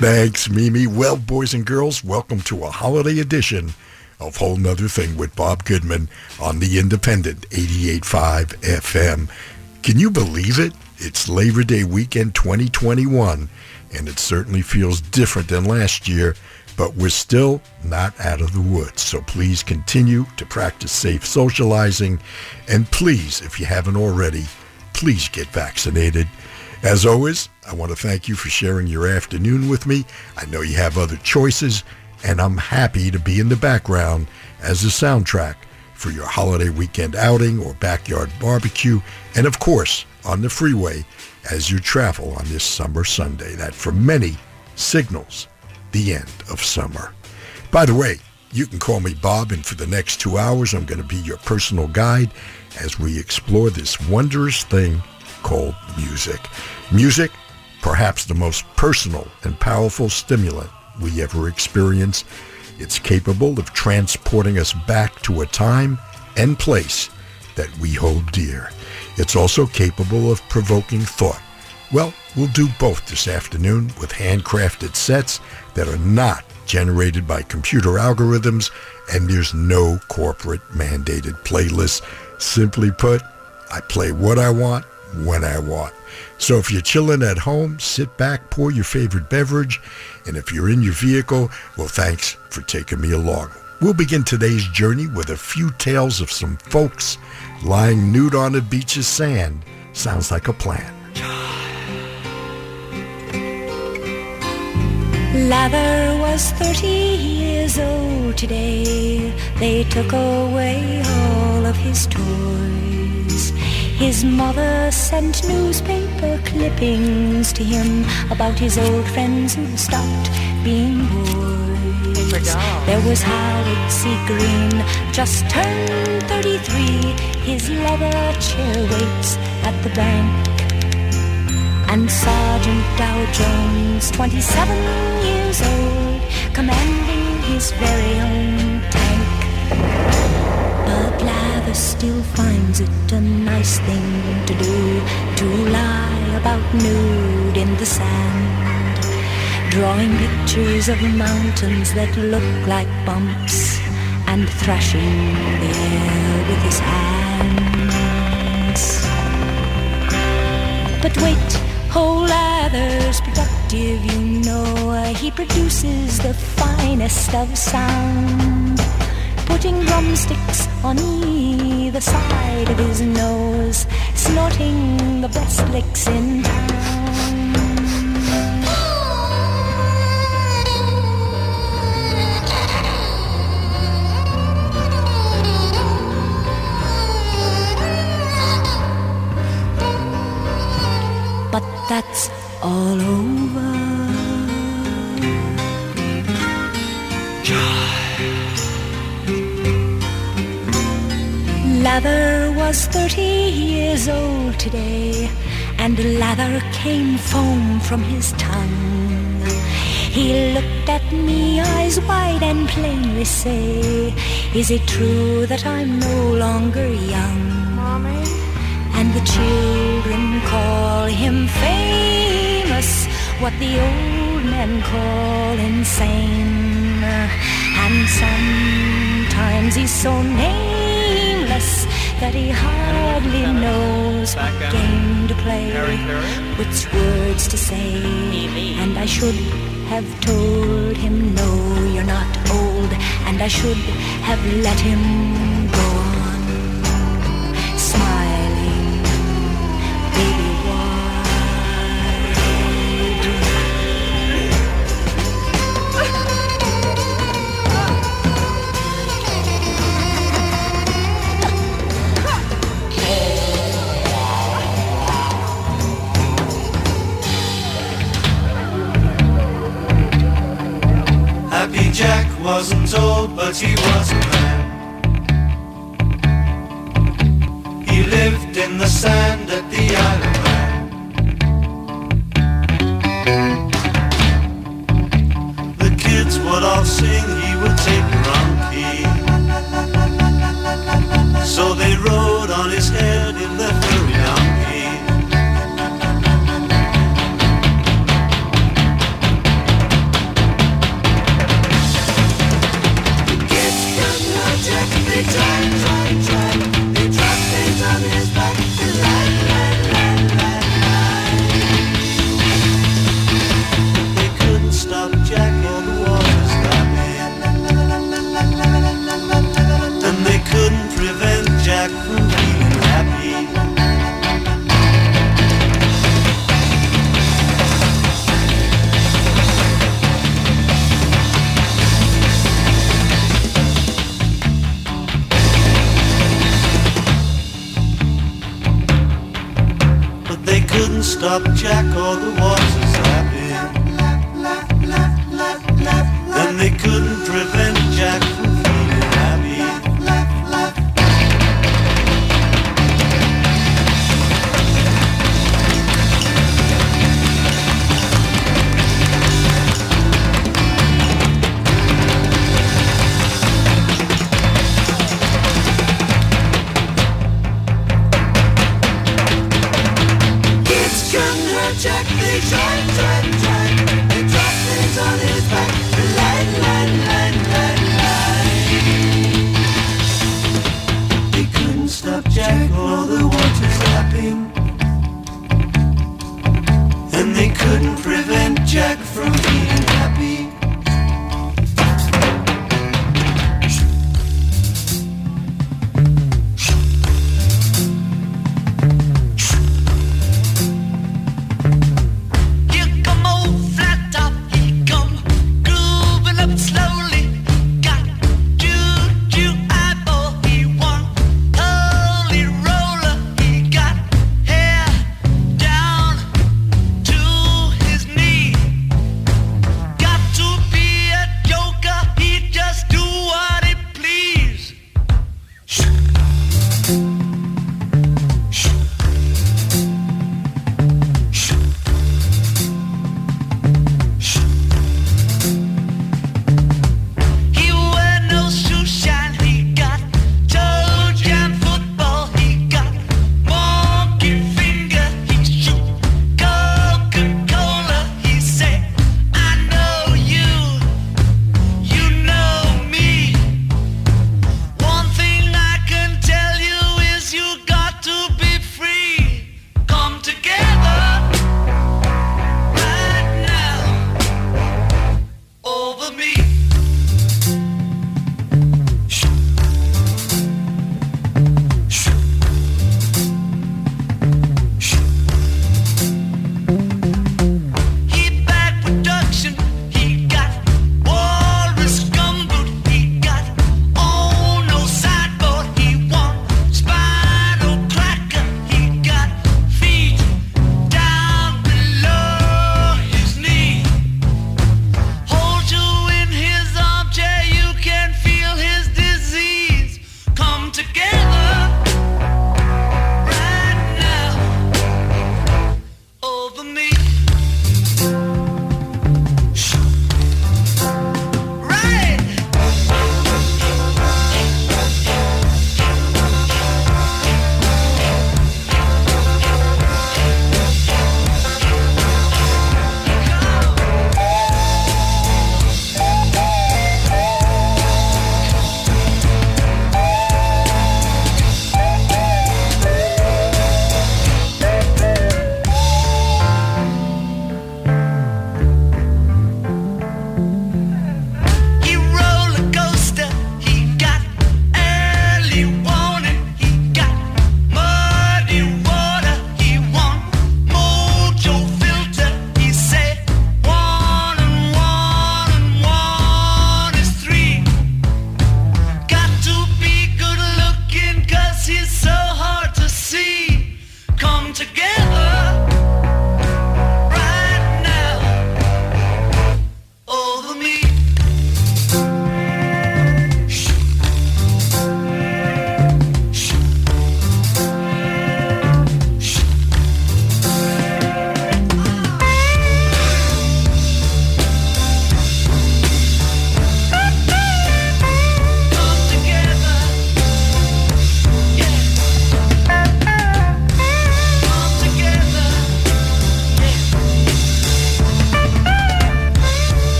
Thanks, Mimi. Well, boys and girls, welcome to a holiday edition of Whole 'Nuther Thing with Bob Goodman on the Independent 88.5 FM. Can you believe it? It's Labor Day weekend 2021, and it certainly feels different than last year, but we're still not out of the woods. So please continue to practice safe socializing, and please, if you haven't already, please get vaccinated. As always, I want to thank you for sharing your afternoon with me. I know you have other choices, and I'm happy to be in the background as a soundtrack for your holiday weekend outing or backyard barbecue, and of course, on the freeway as you travel on this summer Sunday that for many signals the end of summer. By the way, you can call me Bob, and for the next two hours, I'm going to be your personal guide as we explore this wondrous thing called music. Music, perhaps the most personal and powerful stimulant we ever experience. It's capable of transporting us back to a time and place that we hold dear. It's also capable of provoking thought. Well, we'll do both this afternoon with handcrafted sets that are not generated by computer algorithms, and there's no corporate mandated playlist. Simply put, I play what I want when I want. So if you're chilling at home, sit back, pour your favorite beverage, and if you're in your vehicle, well, thanks for taking me along. We'll begin today's journey with a few tales of some folks lying nude on a beach's sand. Sounds like a plan. Lather was 30 years old today. They took away all of his toys. His mother sent newspaper clippings to him about his old friends who stopped being boys. There was Howard C. Green, just turned 33. His leather chair waits at the bank. And Sergeant Dow Jones, 27 years old, commanding his very own tank. Lather still finds it a nice thing to do to lie about nude in the sand, drawing pictures of mountains that look like bumps and thrashing the air with his hands. But wait, whole lather's productive, you know. He produces the finest of sound, putting drumsticks on either side of his nose, snorting the best licks in town. But that's all over. Lather was 30 years old today, and lather came foam from his tongue. He looked at me, eyes wide, and plainly say, Is it true that I'm no longer young? Mommy? And the children call him famous, what the old men call insane. And sometimes he's so nameless that he hardly knows what game to play, which words to say. And I should have told him, No, you're not old, and I should have let him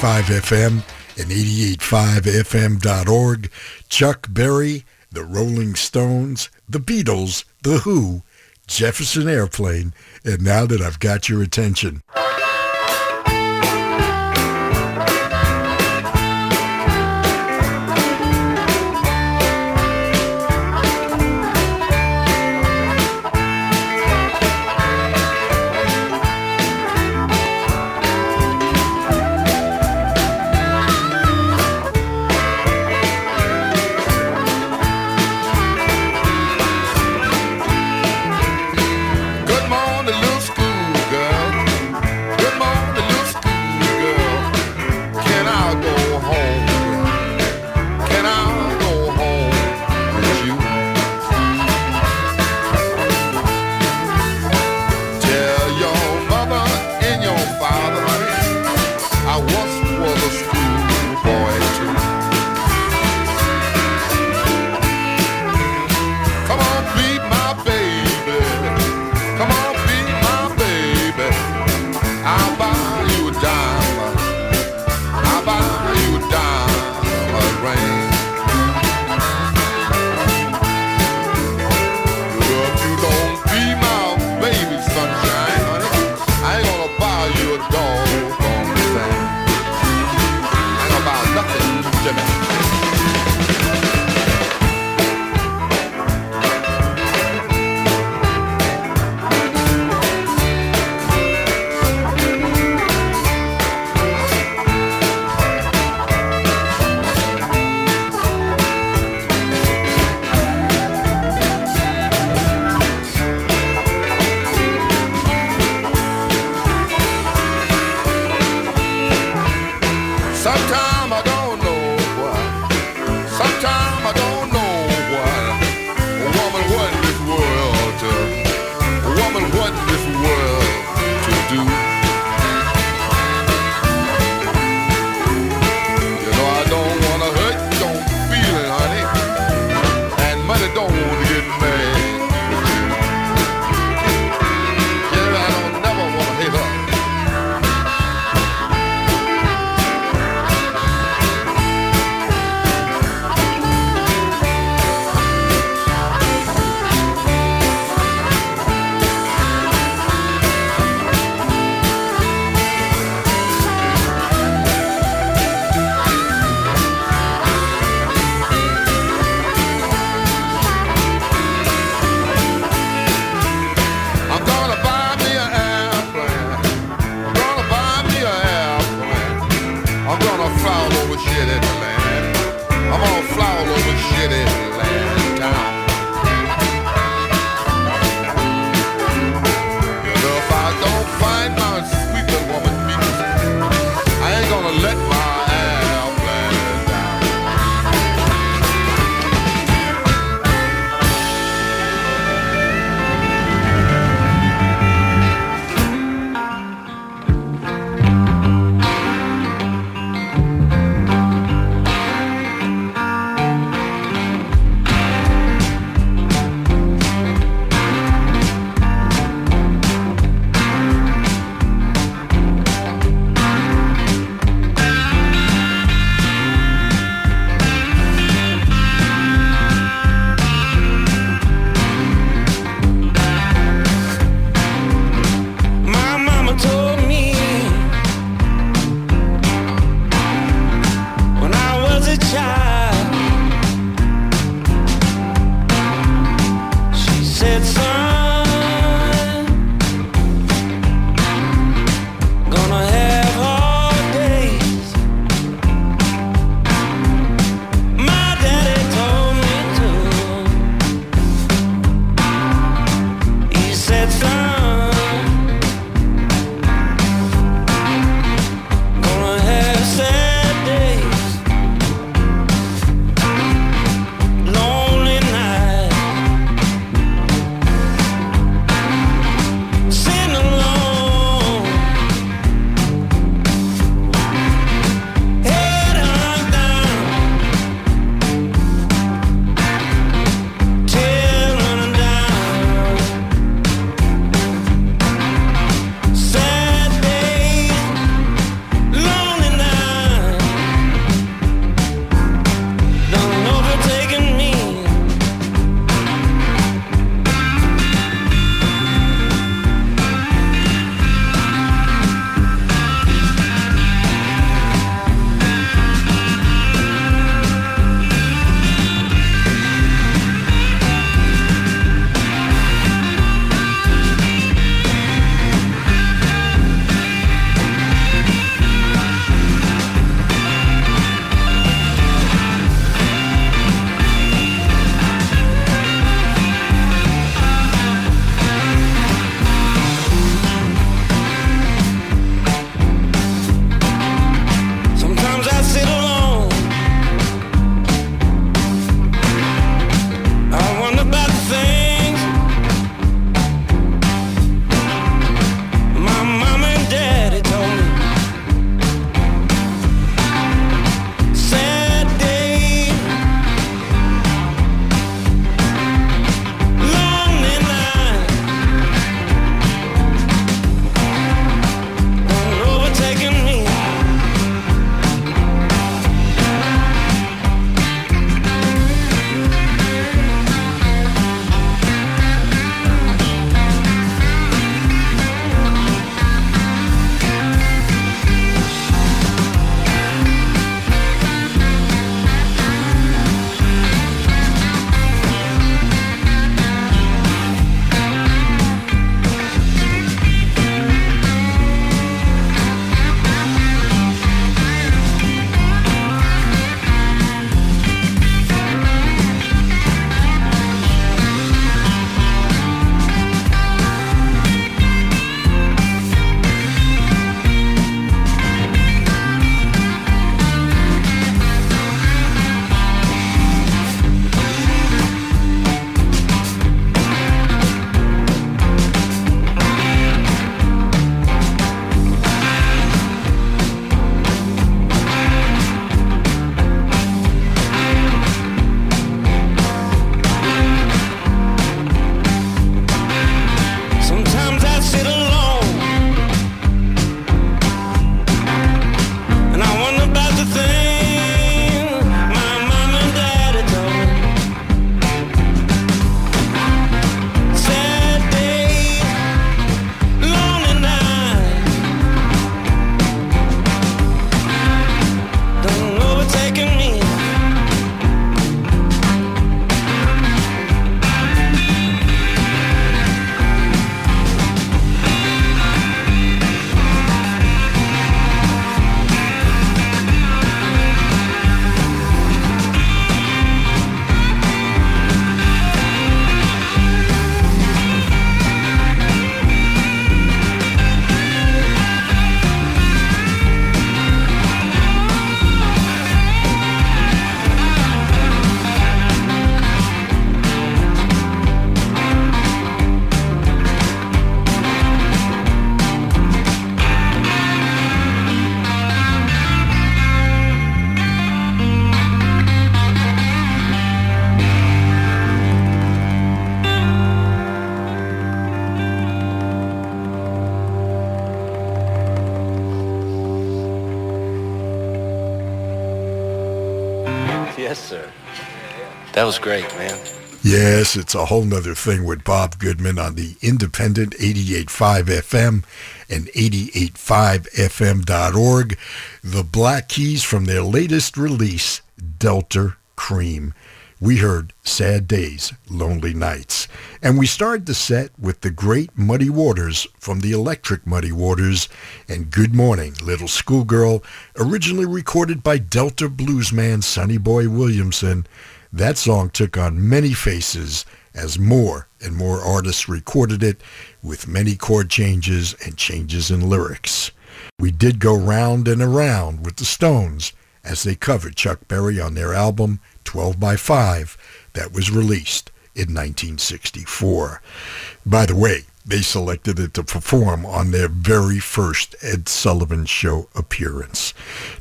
FM and 885FM.org. Chuck Berry, The Rolling Stones, The Beatles, The Who, Jefferson Airplane, and now that I've got your attention. Was great, man. Yes, it's a whole nother thing with Bob Goodman on the independent 88.5 FM and 88.5fm.org. The Black Keys from their latest release, Delta Kream. We heard Sad Days, Lonely Nights. And we started the set with the great Muddy Waters from the Electric Muddy Waters and Good Morning, Little Schoolgirl, originally recorded by Delta bluesman Sonny Boy Williamson. That song took on many faces as more and more artists recorded it with many chord changes and changes in lyrics. We did go round and around with the Stones as they covered Chuck Berry on their album 12 by 5 that was released in 1964. By the way, they selected it to perform on their very first Ed Sullivan Show appearance.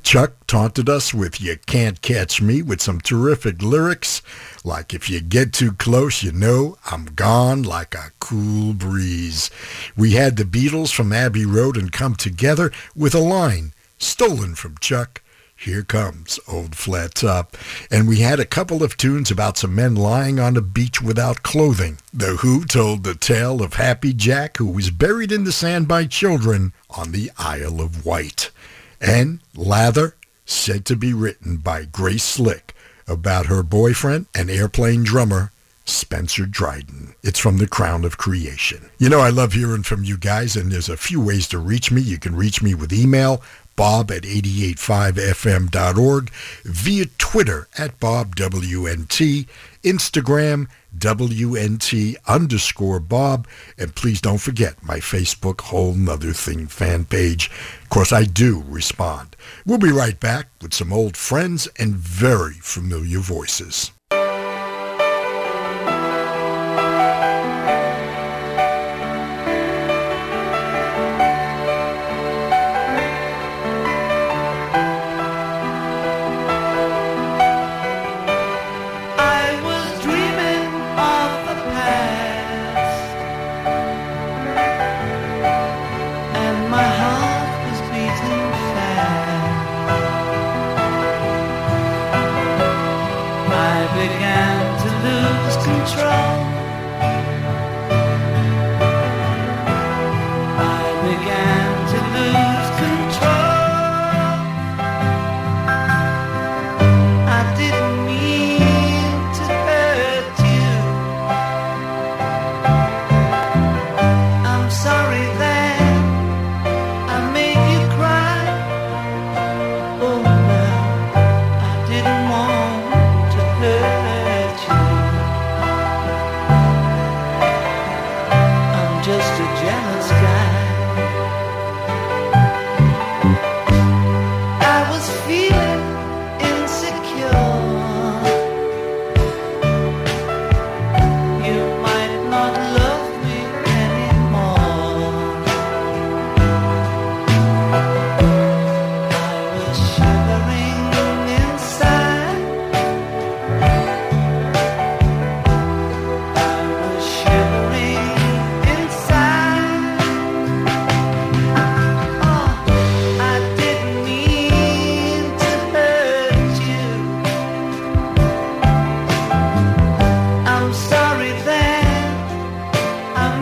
Chuck taunted us with You Can't Catch Me with some terrific lyrics, like If you get too close, you know I'm gone like a cool breeze. We had the Beatles from Abbey Road and Come Together with a line stolen from Chuck here comes Old Flat Top. And we had a couple of tunes about some men lying on a beach without clothing. The Who told the tale of Happy Jack, who was buried in the sand by children on the Isle of Wight. And Lather, said to be written by Grace Slick, about her boyfriend and airplane drummer, Spencer Dryden. It's from the Crown of Creation. You know, I love hearing from you guys, and there's a few ways to reach me. You can reach me with email, bob at 885fm.org, via Twitter at BobWNT, Instagram, WNT underscore Bob, and please don't forget my Facebook Whole Nother Thing fan page. Of course, I do respond. We'll be right back with some old friends and very familiar voices.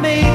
made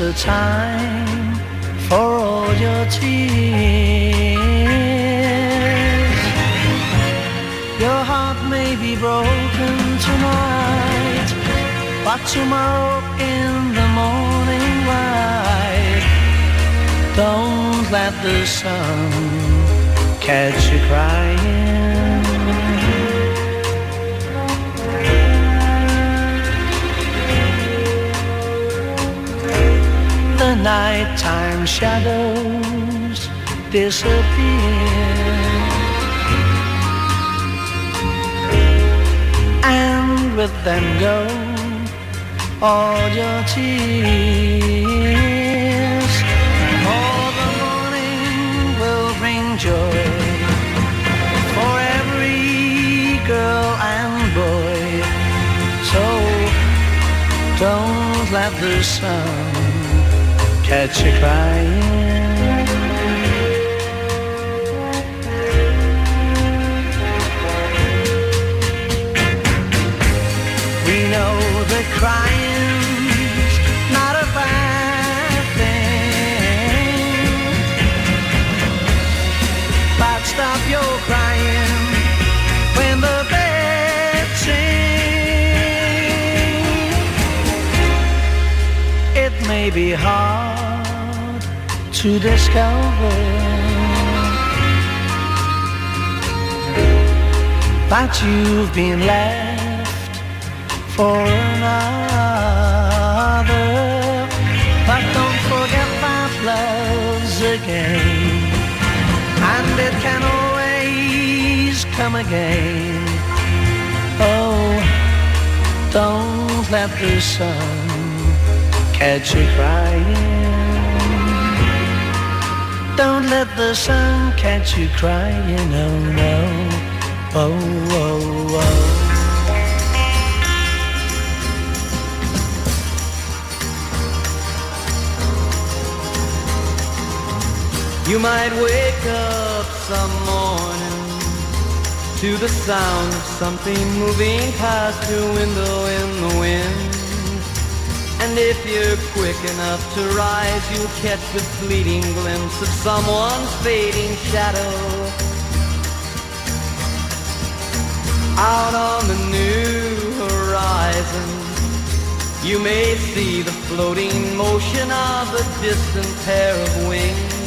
the time for all your tears. Your heart may be broken tonight, but tomorrow in the morning light, don't let the sun catch you crying. Nighttime shadows disappear. And with them go all your tears. For the morning will bring joy for every girl and boy. So don't let the sun catch you crying. We know that crying's not a bad thing. But stop your crying when the birds sing. It may be hard to discover that you've been left for another. But don't forget that love's a game, and it can always come again. Oh, don't let the sun catch you crying. Don't let the sun catch you crying, oh no. Oh, oh, oh. You might wake up some morning to the sound of something moving past your window in the wind. And if you're quick enough to rise, you'll catch the fleeting glimpse of someone's fading shadow. Out on the new horizon, you may see the floating motion of a distant pair of wings.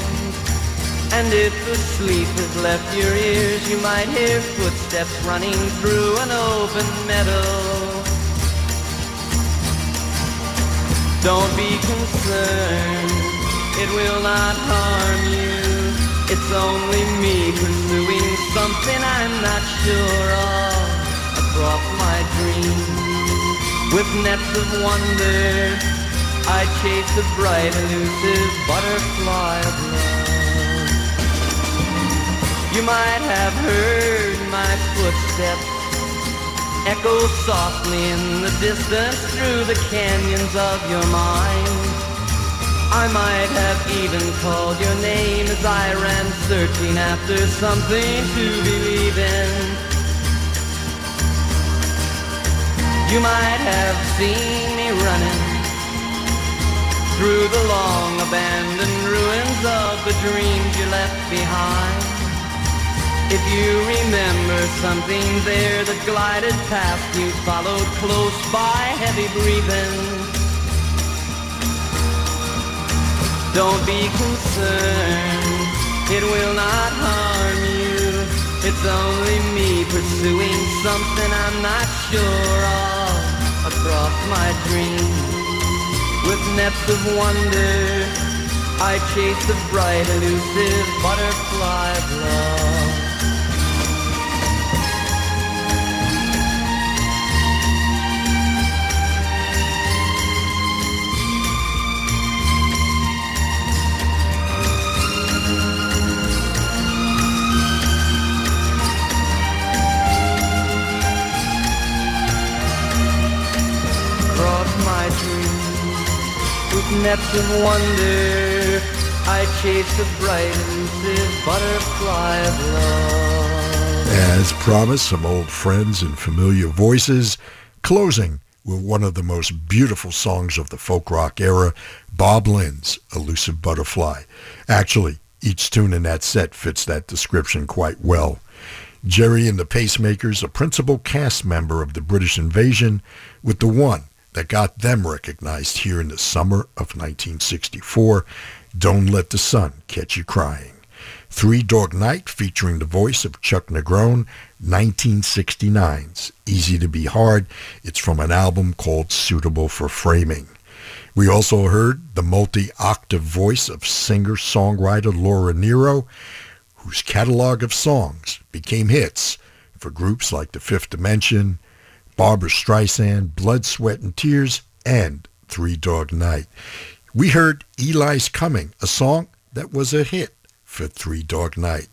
And if the sleep has left your ears, you might hear footsteps running through an open meadow. Don't be concerned, it will not harm you. It's only me pursuing something I'm not sure of across my dreams. With nets of wonder, I chase the bright elusive butterfly of love. You might have heard my footsteps echo softly in the distance through the canyons of your mind. I might have even called your name as I ran searching after something to believe in. You might have seen me running through the long abandoned ruins of the dreams you left behind. If you remember something there that glided past you, followed close by, heavy breathing. Don't be concerned, it will not harm you. It's only me pursuing something I'm not sure of across my dreams. With nets of wonder, I chase the bright elusive butterfly of love. Nets wonder, I chase the bright butterfly of love. As promised, some old friends and familiar voices, closing with one of the most beautiful songs of the folk rock era, Bob Lind's Elusive Butterfly. Actually, each tune in that set fits that description quite well. Gerry and the Pacemakers, a principal cast member of the British invasion, with the one that got them recognized here in the summer of 1964, Don't Let the Sun Catch You Crying. Three Dog Night featuring the voice of Chuck Negron, 1969's Easy to Be Hard. It's from an album called Suitable for Framing. We also heard the multi-octave voice of singer-songwriter Laura Nyro, whose catalog of songs became hits for groups like The Fifth Dimension, Barbra Streisand, Blood, Sweat, and Tears, and Three Dog Night. We heard Eli's Coming, a song that was a hit for Three Dog Night.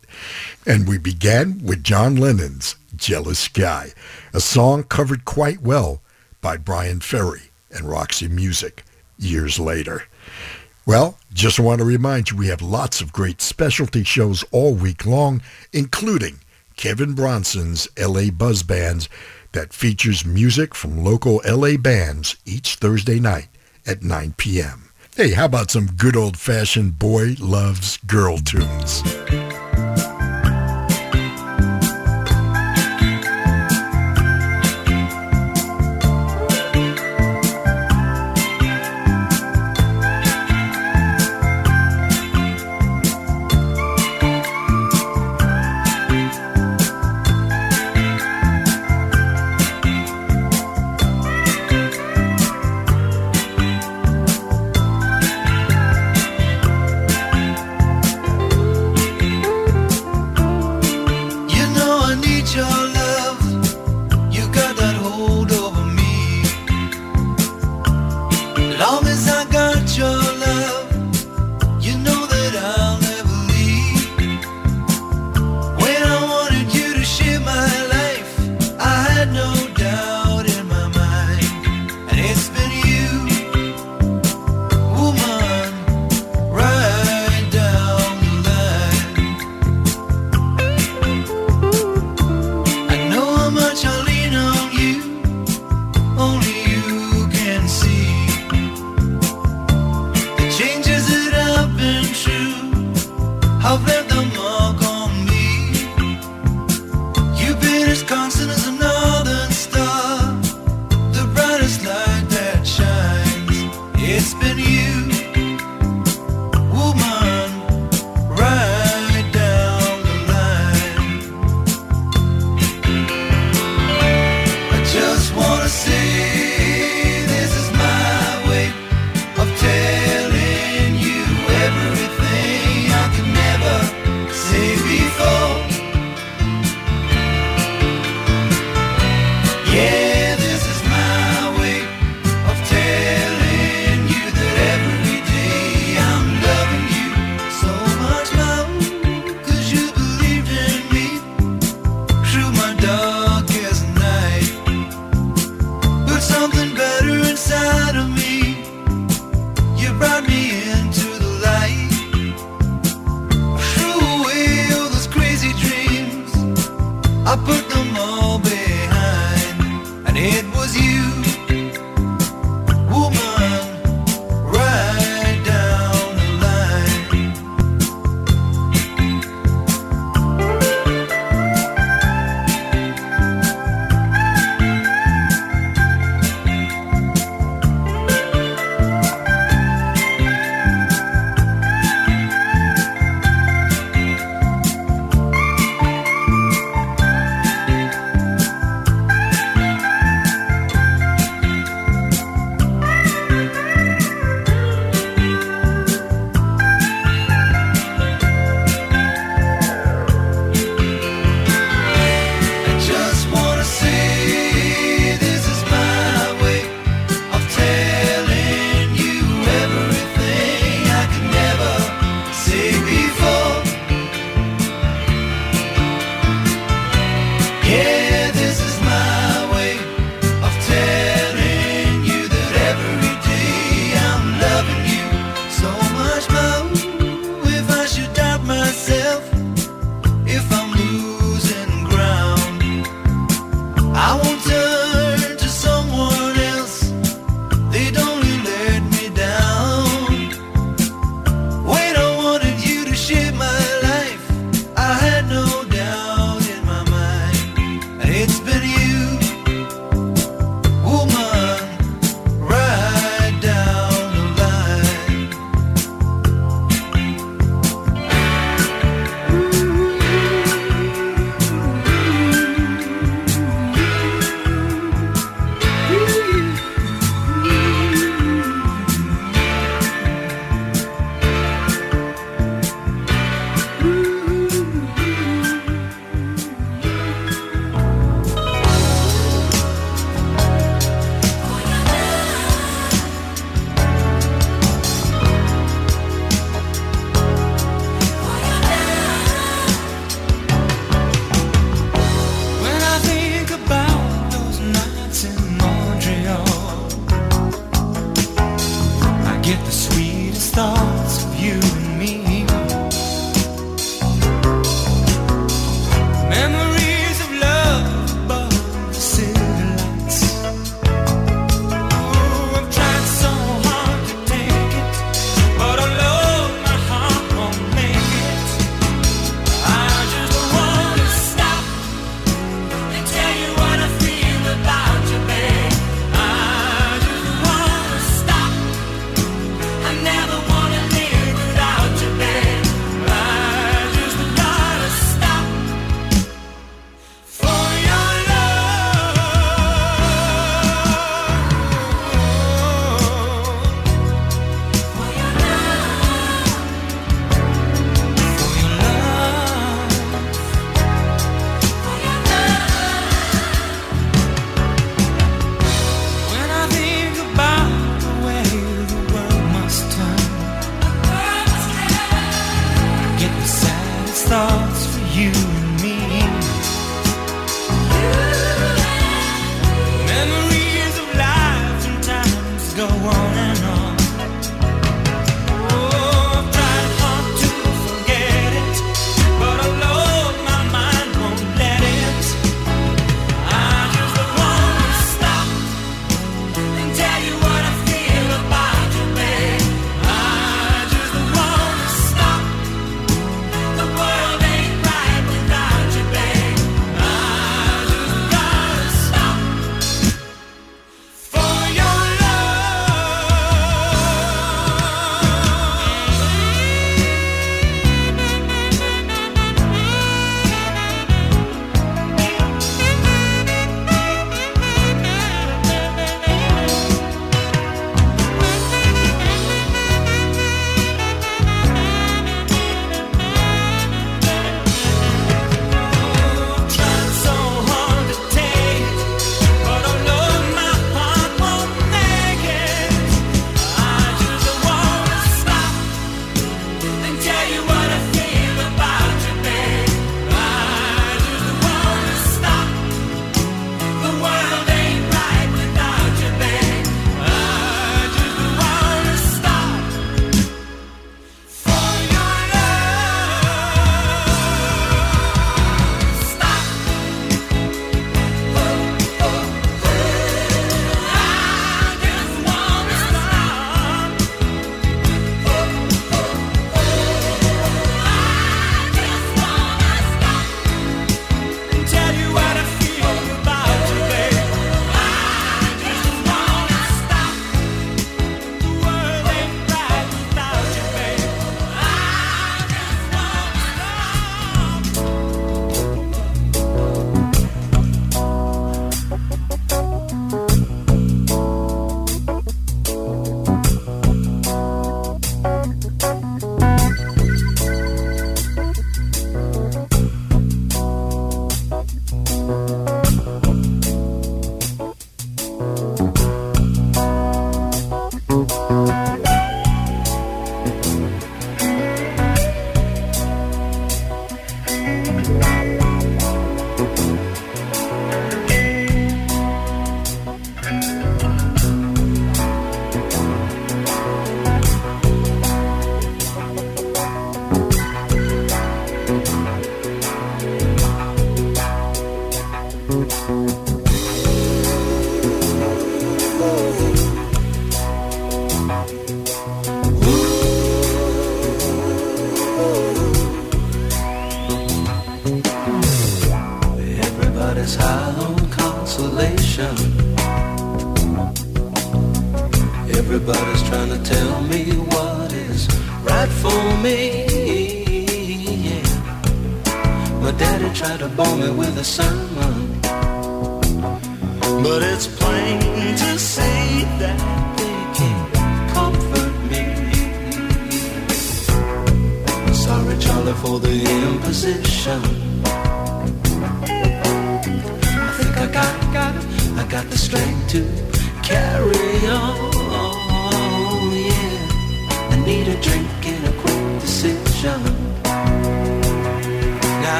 And we began with John Lennon's Jealous Guy, a song covered quite well by Bryan Ferry and Roxy Music years later. Well, just want to remind you we have lots of great specialty shows all week long, including Kevin Bronson's LA Buzz Bands that features music from local LA bands each Thursday night at 9 p.m. Hey, how about some good old-fashioned boy loves girl tunes? and it was you.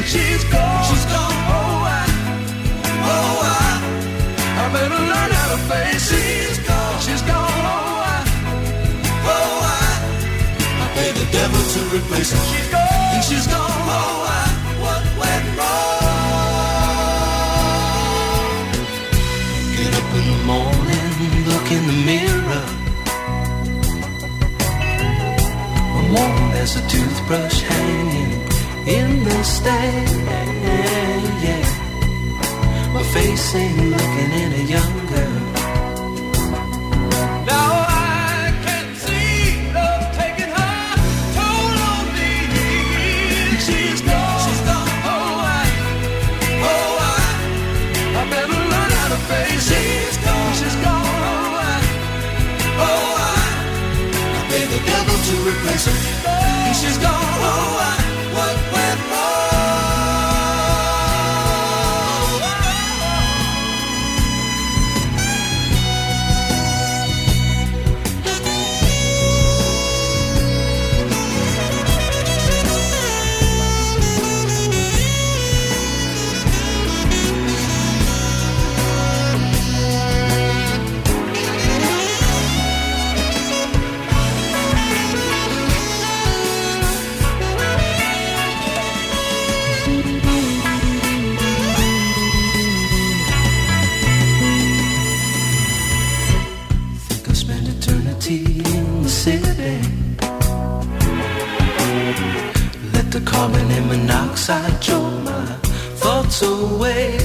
she's gone. She's gone. Oh, I, oh, I, I better learn how to face it. She's gone. She's gone. Oh, I, oh, I, I pay the devil to replace her. She's gone. And she's gone. Oh, I, what went wrong? Get up in the morning, look in the mirror. One, there's a toothbrush hanging in the stand. Yeah. My face ain't looking any younger. Now I can see love taking her toll on me. She's gone. She's gone. Oh, I, oh, I, I better learn how to face it. She's gone. She's gone. Oh, I, oh, I, I pay the devil to replace her. She's gone. Oh, I, monoxide choke my thoughts away.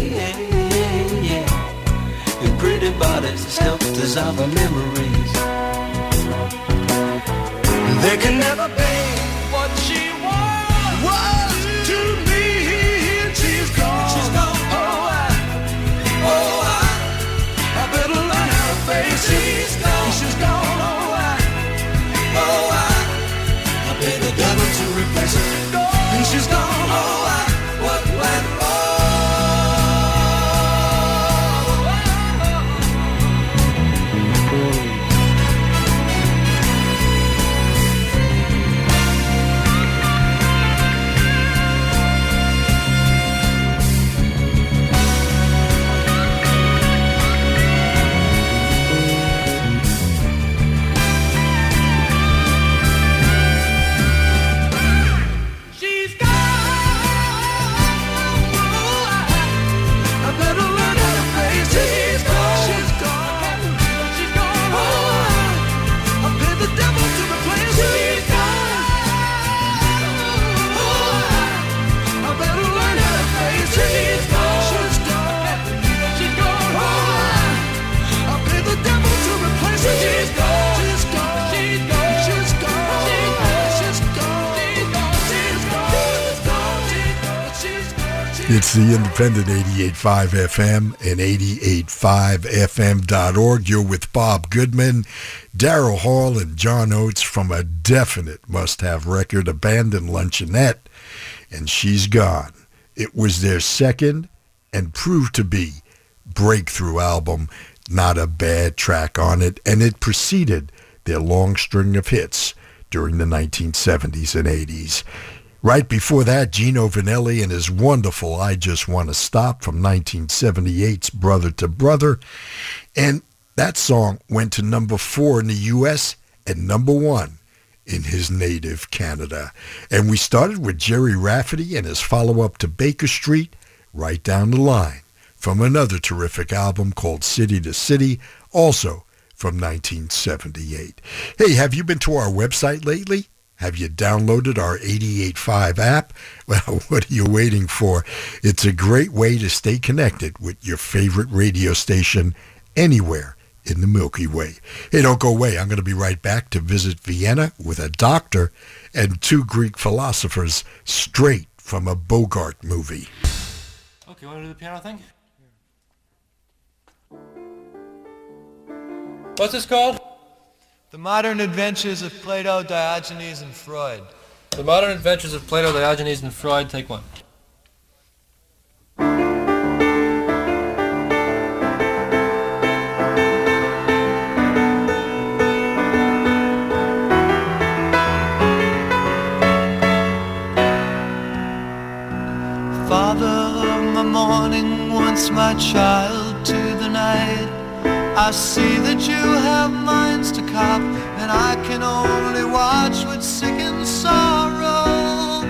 Your pretty bodies, help dissolve our memories. There can never It's the Independent 88.5 FM and 88.5FM.org. You're with Bob Goodman, Daryl Hall, and John Oates from a definite must-have record, Abandoned Luncheonette, and She's Gone. It was their second and proved to be breakthrough album, not a bad track on it, and it preceded their long string of hits during the 1970s and 80s. Right before that, Gino Vannelli and his wonderful I Just Want to Stop from 1978's Brother to Brother. And that song went to number four in the U.S. and number one in his native Canada. And we started with Gerry Rafferty and his follow-up to Baker Street, right down the line, from another terrific album called City to City, also from 1978. Hey, have you been to our website lately? Have you downloaded our 88.5 app? Well, what are you waiting for? It's a great way to stay connected with your favorite radio station anywhere in the Milky Way. Hey, don't go away. I'm going to be right back to visit Vienna with a doctor and two Greek philosophers straight from a Bogart movie. Okay, want to do the piano thing? What's this called? The Modern Adventures of Plato, Diogenes, and Freud. The Modern Adventures of Plato, Diogenes, and Freud. Take one. Father of my morning, once my child to the night. I see that you have minds to cop, and I can only watch with sickened sorrow.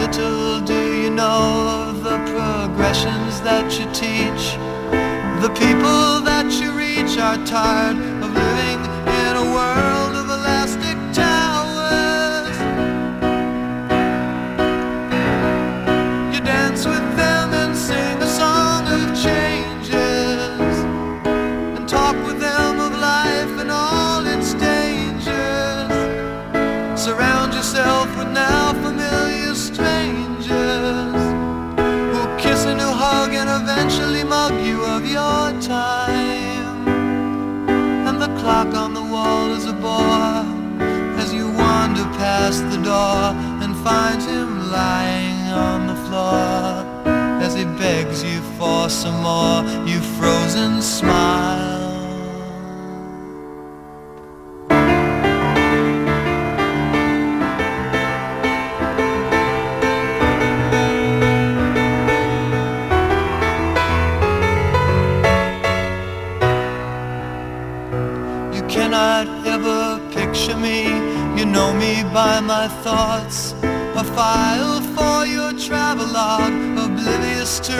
Little do you know of the progressions that you teach. The people that you reach are tired find him lying on the floor as he begs you for some more. You frozen smile. You cannot ever picture me. You know me by my thoughts. A file for your travelogue, oblivious to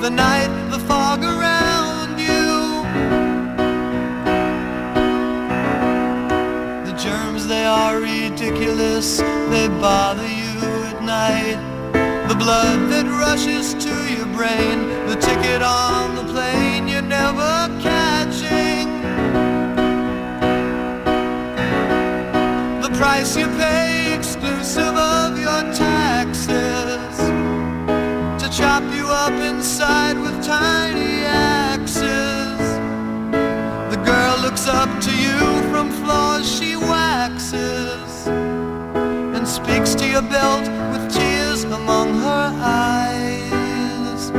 the night, the fog around you. The germs, they are ridiculous. They bother you at night. The blood that rushes to your brain, the ticket on the plane you're never catching. The price you pay exclusive taxes to chop you up inside with tiny axes. The girl looks up to you from floors she waxes and speaks to your belt with tears among her eyes.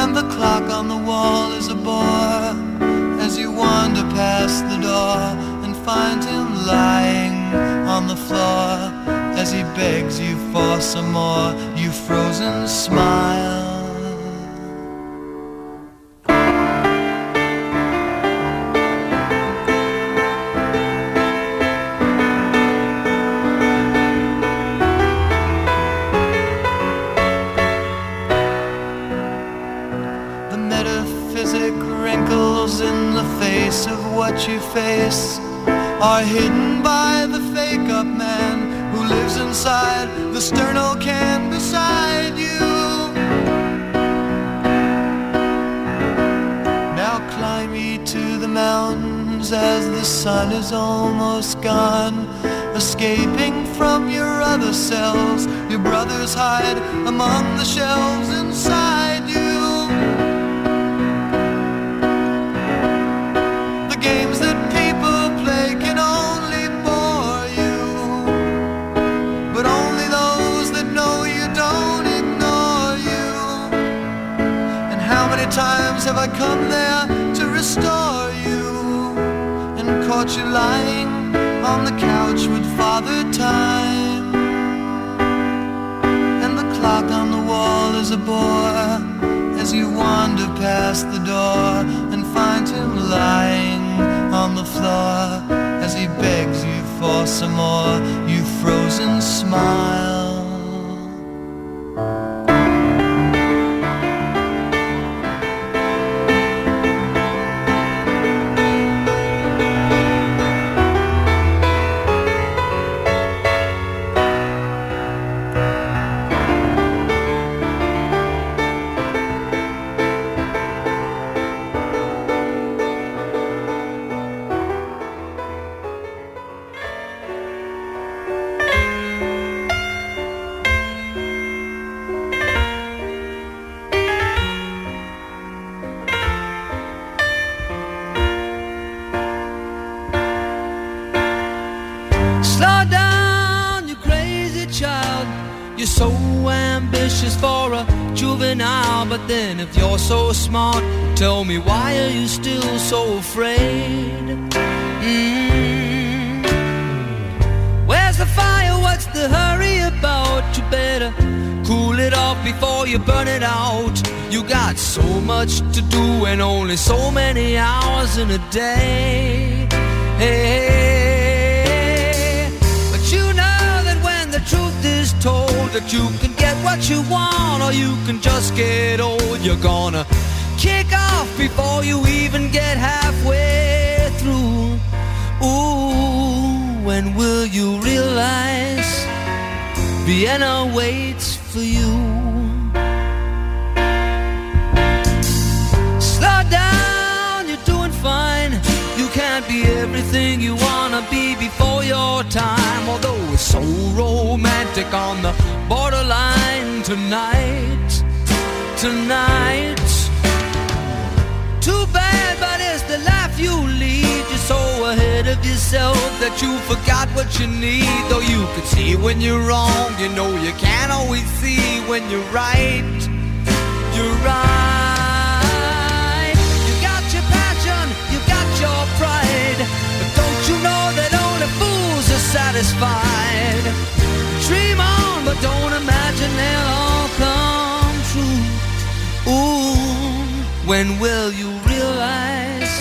And the clock on the wall is a bore as you wander past the door and find him lying on the floor begs you for some more. You frozen smile. The metaphysic wrinkles in the face of what you face are hidden by inside the sterno can beside you. Now climb ye to the mountains as the sun is almost gone. Escaping from your other selves, your brothers hide among the shelves inside have I come there to restore you and caught you lying on the couch with Father Time? And the clock on the wall is a bore as you wander past the door and find him lying on the floor as he begs you for some more. You frozen smile. Tell me why are you still so afraid? Mm. Where's the fire? What's the hurry about? You better cool it off before you burn it out. You got so much to do and only so many hours in a day. Hey, but you know that when the truth is told, that you can get what you want or you can just get old. You're gonna before you even get halfway through. Ooh, when will you realize Vienna waits for you? Slow down, you're doing fine. You can't be everything you wanna be before your time. Although it's so romantic on the borderline tonight, tonight. Yourself that you forgot what you need. Though you can see when you're wrong, you know you can't always see when you're right. You're right. You got your passion, you got your pride. But don't you know that only fools are satisfied? Dream on, but don't imagine they'll all come true. Ooh, when will you realize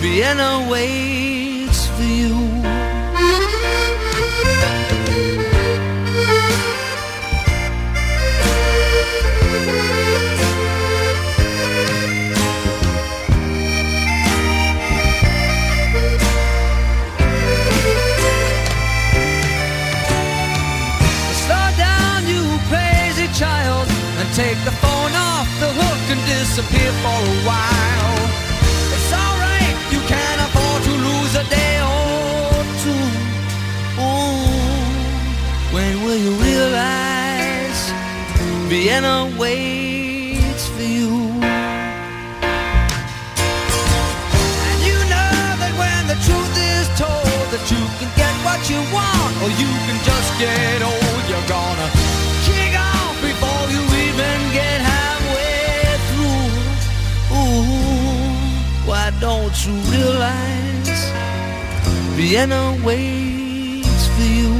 Vienna waits disappear for a while. Vienna waits for you? And you know that when the truth is told that you can get what you want or you can just get old, you're gonna kick off before you even get halfway through. Ooh, why don't you realize Vienna waits for you?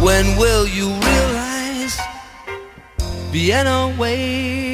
When will you Vienna waits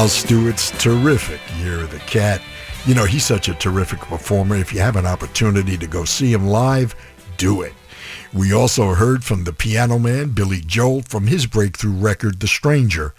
Al Stewart's terrific Year of the Cat. You know, he's such a terrific performer. If you have an opportunity to go see him live, do it. We also heard from the piano man Billy Joel from his breakthrough record, The Stranger.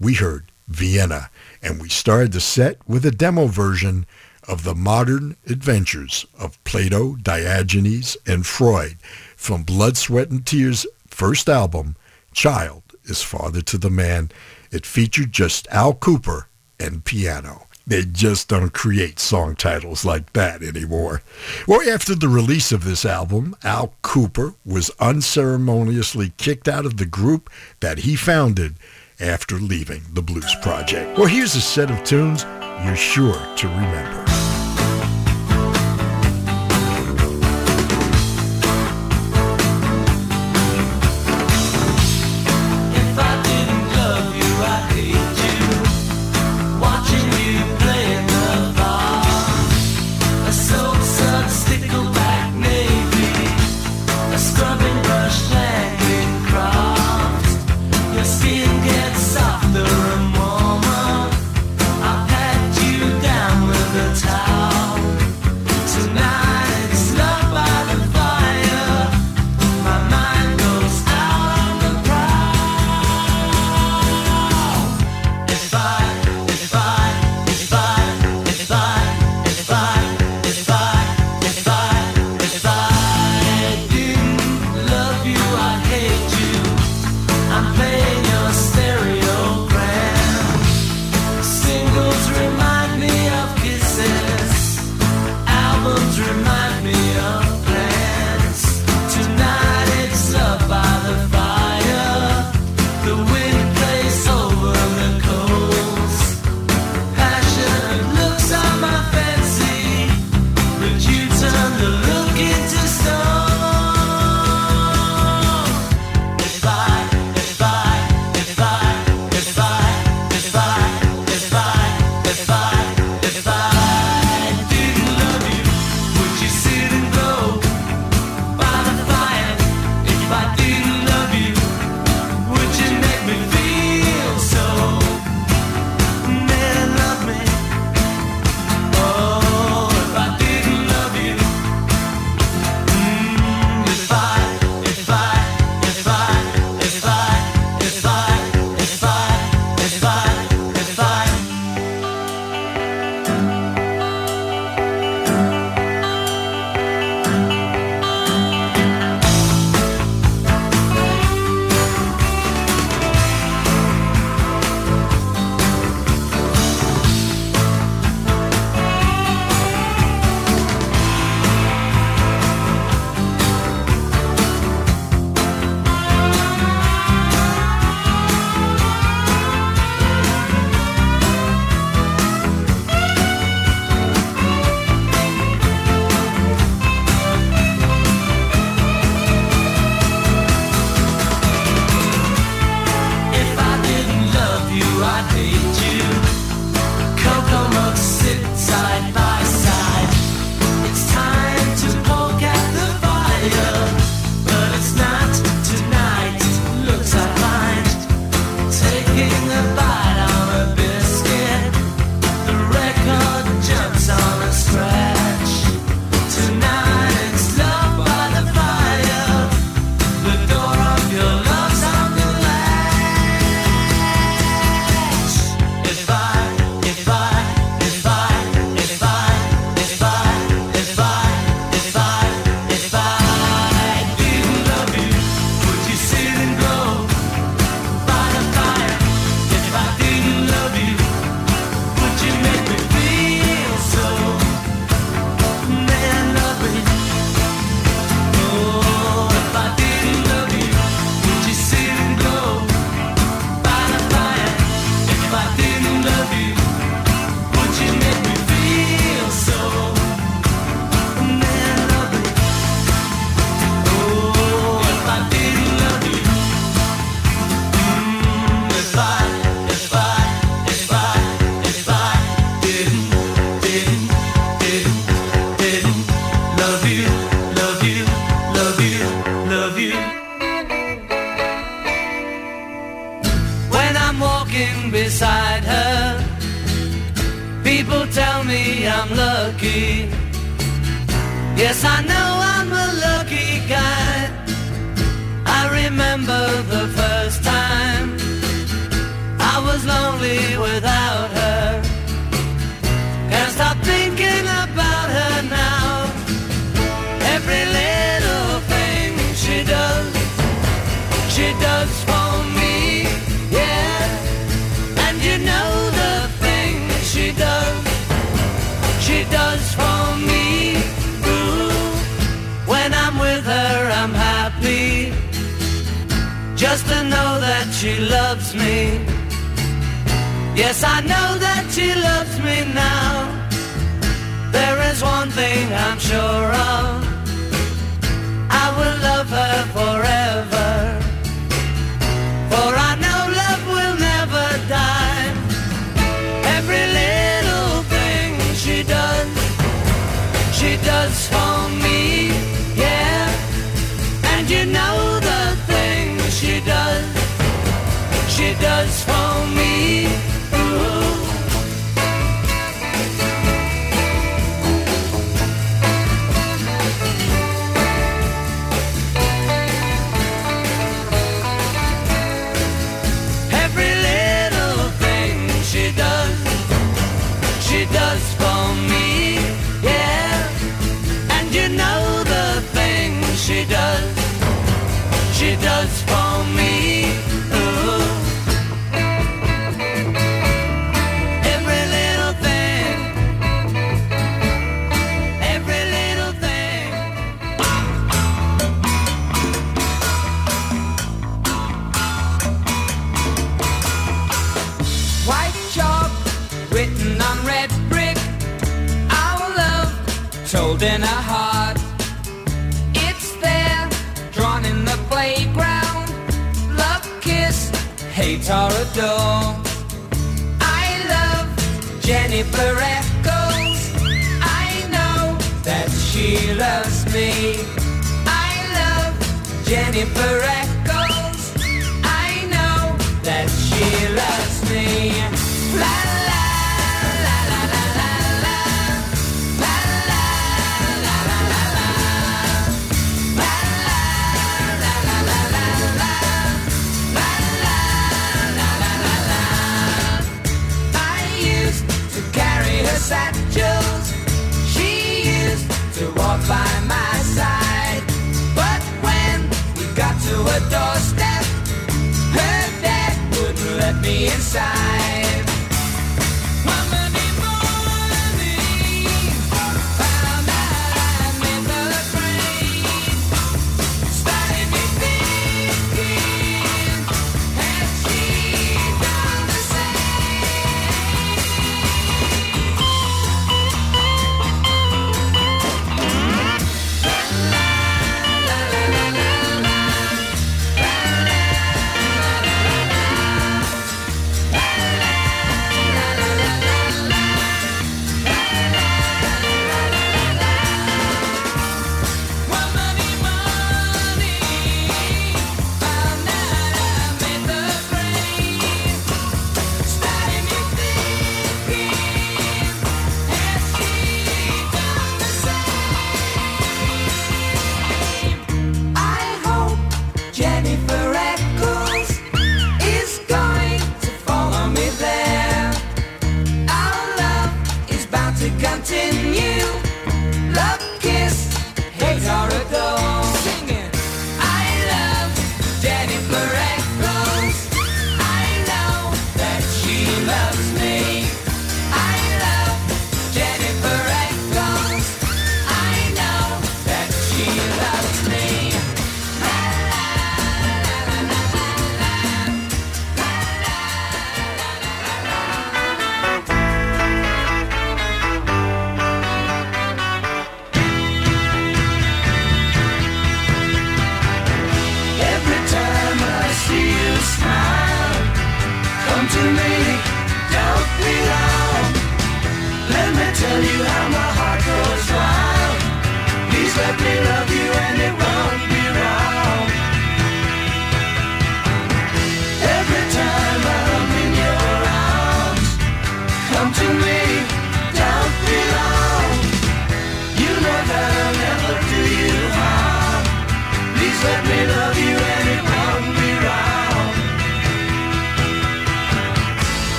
We heard Vienna, and we started the set with a demo version of the modern adventures of Plato, Diogenes, and Freud from Blood, Sweat, and Tears' first album, Child is Father to the Man. It featured just Al Kooper and piano. They just don't create song titles like that anymore. Well, after the release of this album, Al Kooper was unceremoniously kicked out of the group that he founded after leaving the Blues Project. Well, here's a set of tunes you're sure to remember. Does for me. adore. I love Jennifer Eccles. I know that she loves me. I love Jennifer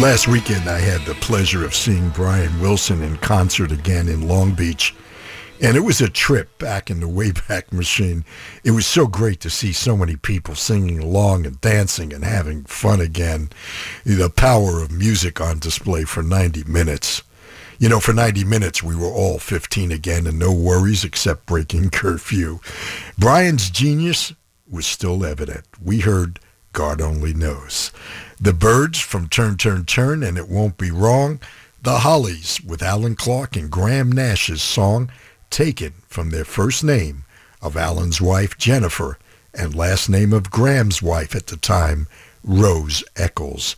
Last weekend, I had the pleasure of seeing Brian Wilson in concert again in Long Beach. And it was a trip back in the Wayback Machine. It was so great to see so many people singing along and dancing and having fun again. The power of music on display for 90 minutes. You know, for 90 minutes, we were all 15 again and no worries except breaking curfew. Brian's genius was still evident. We heard God Only Knows. The Byrds from Turn, Turn, Turn, and It Won't Be Wrong. The Hollies with Allan Clarke and Graham Nash's song, taken from their first name of Alan's wife, Jennifer, and last name of Graham's wife at the time, Rose Eccles.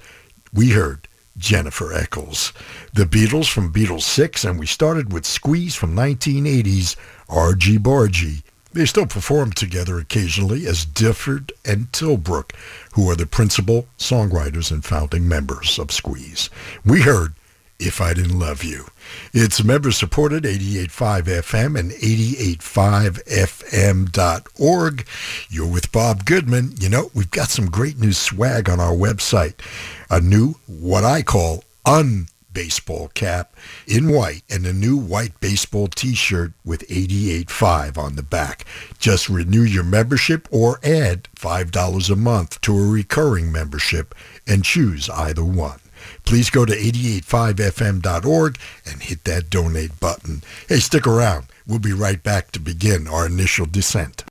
We heard Jennifer Eccles. The Beatles from Beatles 6, and we started with Squeeze from 1980's Argybargy. They still perform together occasionally as Difford and Tilbrook, who are the principal songwriters and founding members of Squeeze. We heard If I Didn't Love You. It's member-supported 88.5 FM and 88.5fm.org. You're with Bob Goodman. You know, we've got some great new swag on our website. A new, what I call, un baseball cap in white and a new white baseball t-shirt with 88.5 on the back. Just renew your membership or add $5 a month to a recurring membership and choose either one. Please go to 885fm.org and hit that donate button. Hey, stick around. We'll be right back to begin our initial descent.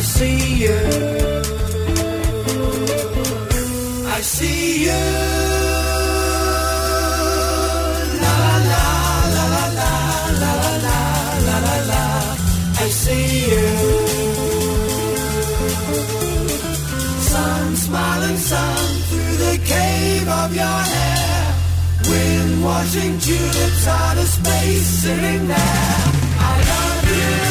I see you. I see you. La la la la la la la la la I see you. Sun smiling sun through the cave of your hair. Wind washing tulips out of space sitting there. I love you.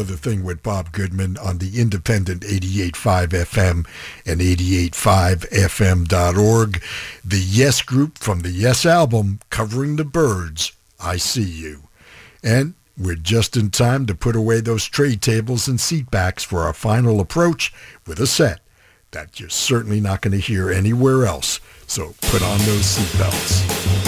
It's a whole nother thing with Bob Goodman on the independent 88.5 FM and 88.5fm.org. The Yes Group from the Yes album covering the Byrds, I See You. And we're just in time to put away those tray tables and seat backs for our final approach with a set that you're certainly not going to hear anywhere else. So put on those seatbelts.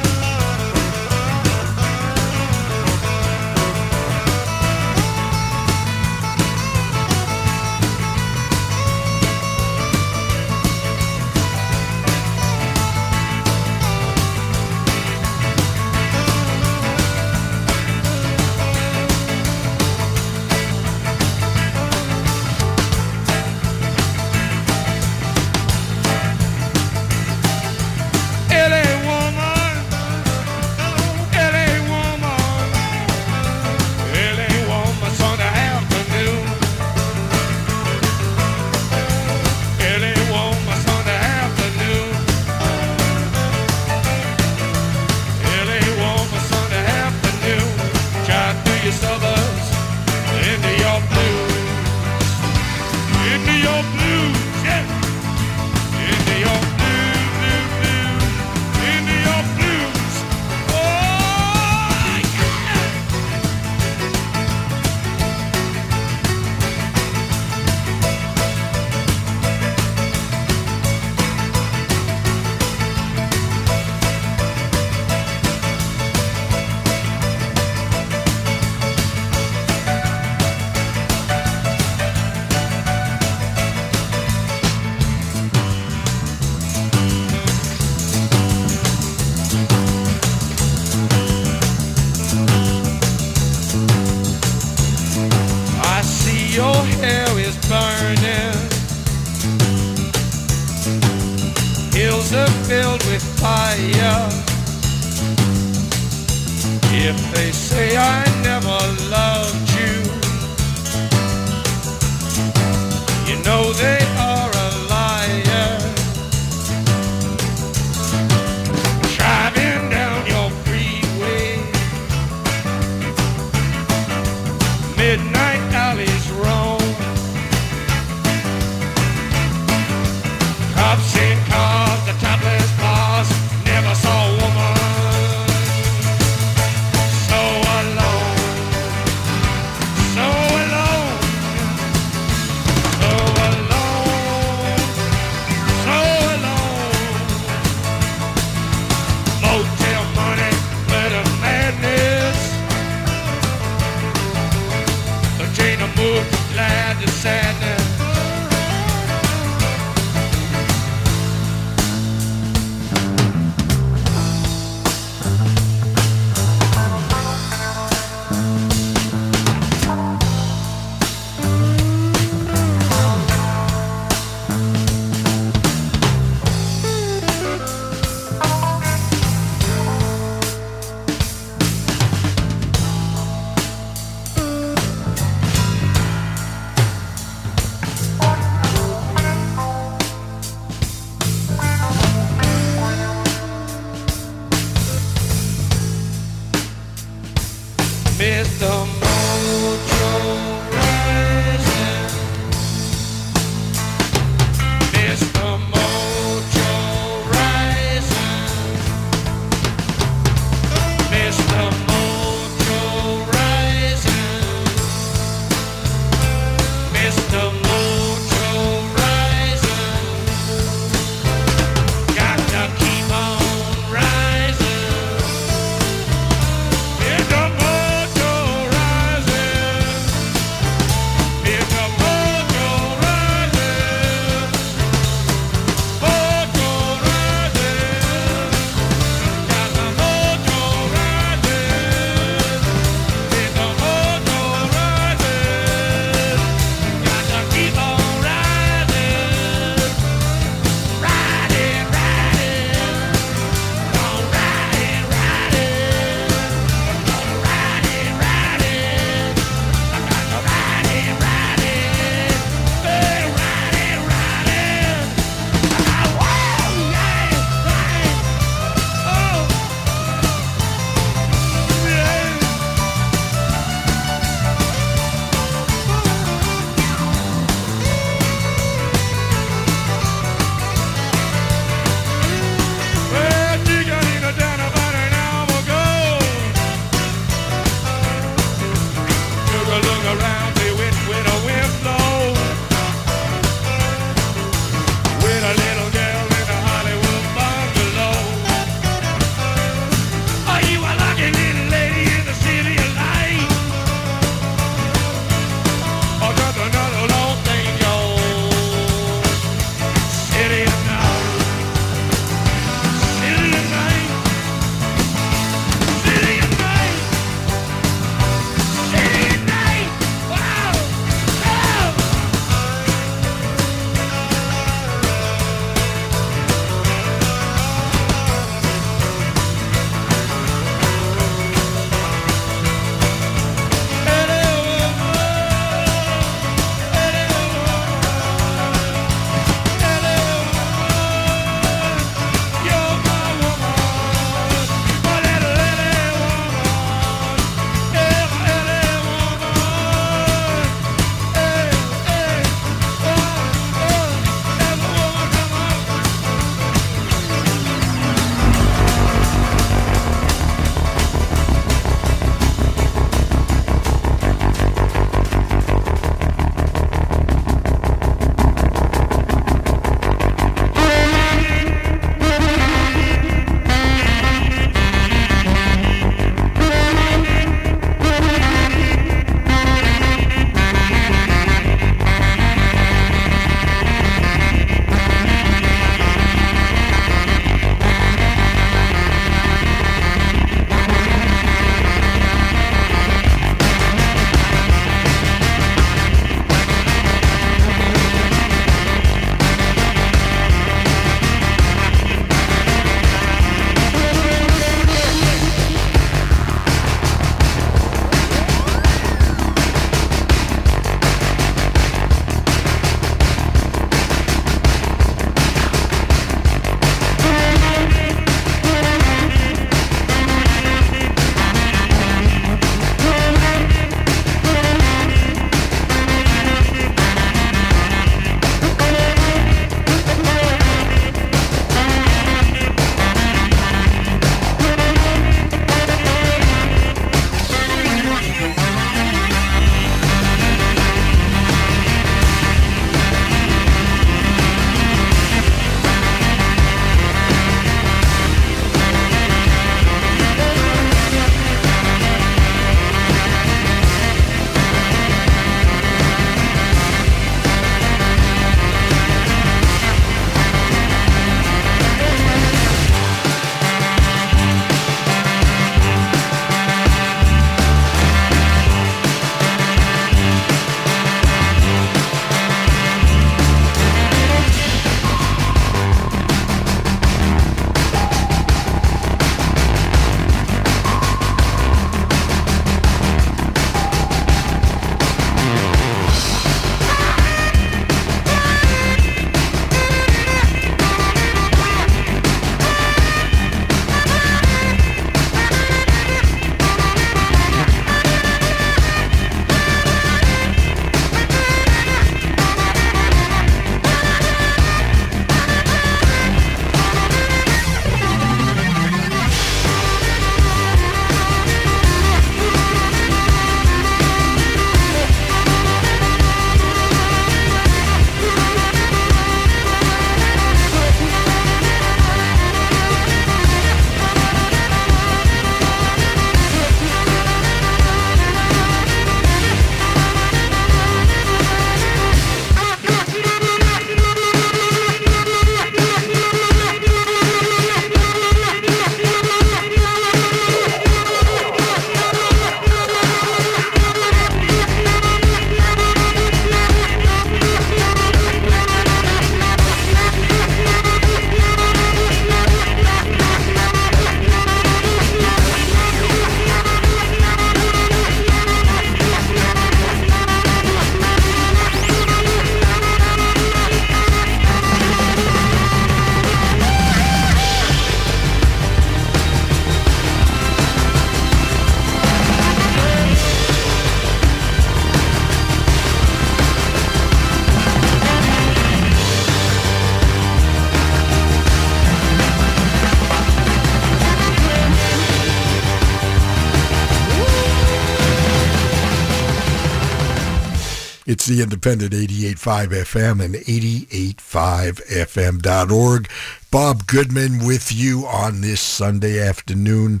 The independent 88.5 FM and 88.5fm.org. Bob Goodman with you on this Sunday afternoon,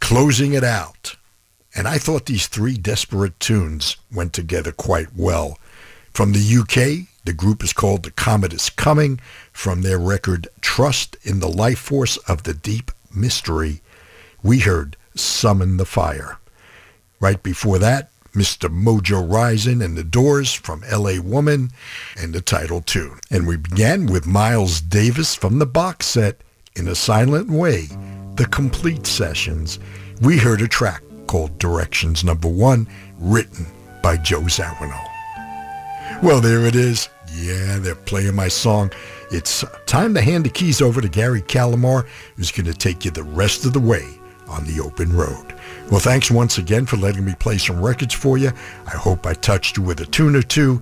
closing it out. And I thought these three desperate tunes went together quite well. From the UK, the group is called The Comet is Coming from their record Trust in the Life Force of the Deep Mystery. We heard Summon the Fire. Right before that, Mr. Mojo Rising and the Doors from L.A. Woman and the title tune. And we began with Miles Davis from the box set In a Silent Way, the complete sessions. We heard a track called Directions Number One, written by Joe Zawinul. Well, there it is. Yeah, they're playing my song. It's uh, time to hand the keys over to Gary Calamar, who's going to take you the rest of the way on the open road. Well, thanks once again for letting me play some records for you. I hope I touched you with a tune or two.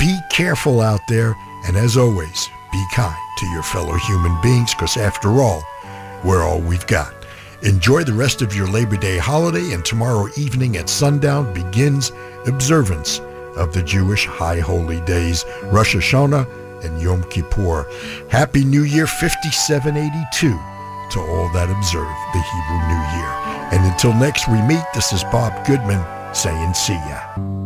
Be careful out there, and as always, be kind to your fellow human beings, because after all, we're all we've got. Enjoy the rest of your Labor Day holiday, and tomorrow evening at sundown begins observance of the Jewish high holy days, Rosh Hashanah and Yom Kippur. Happy New Year 5782 to all that observe the Hebrew New Year. And until next we meet, this is Bob Goodman saying see ya.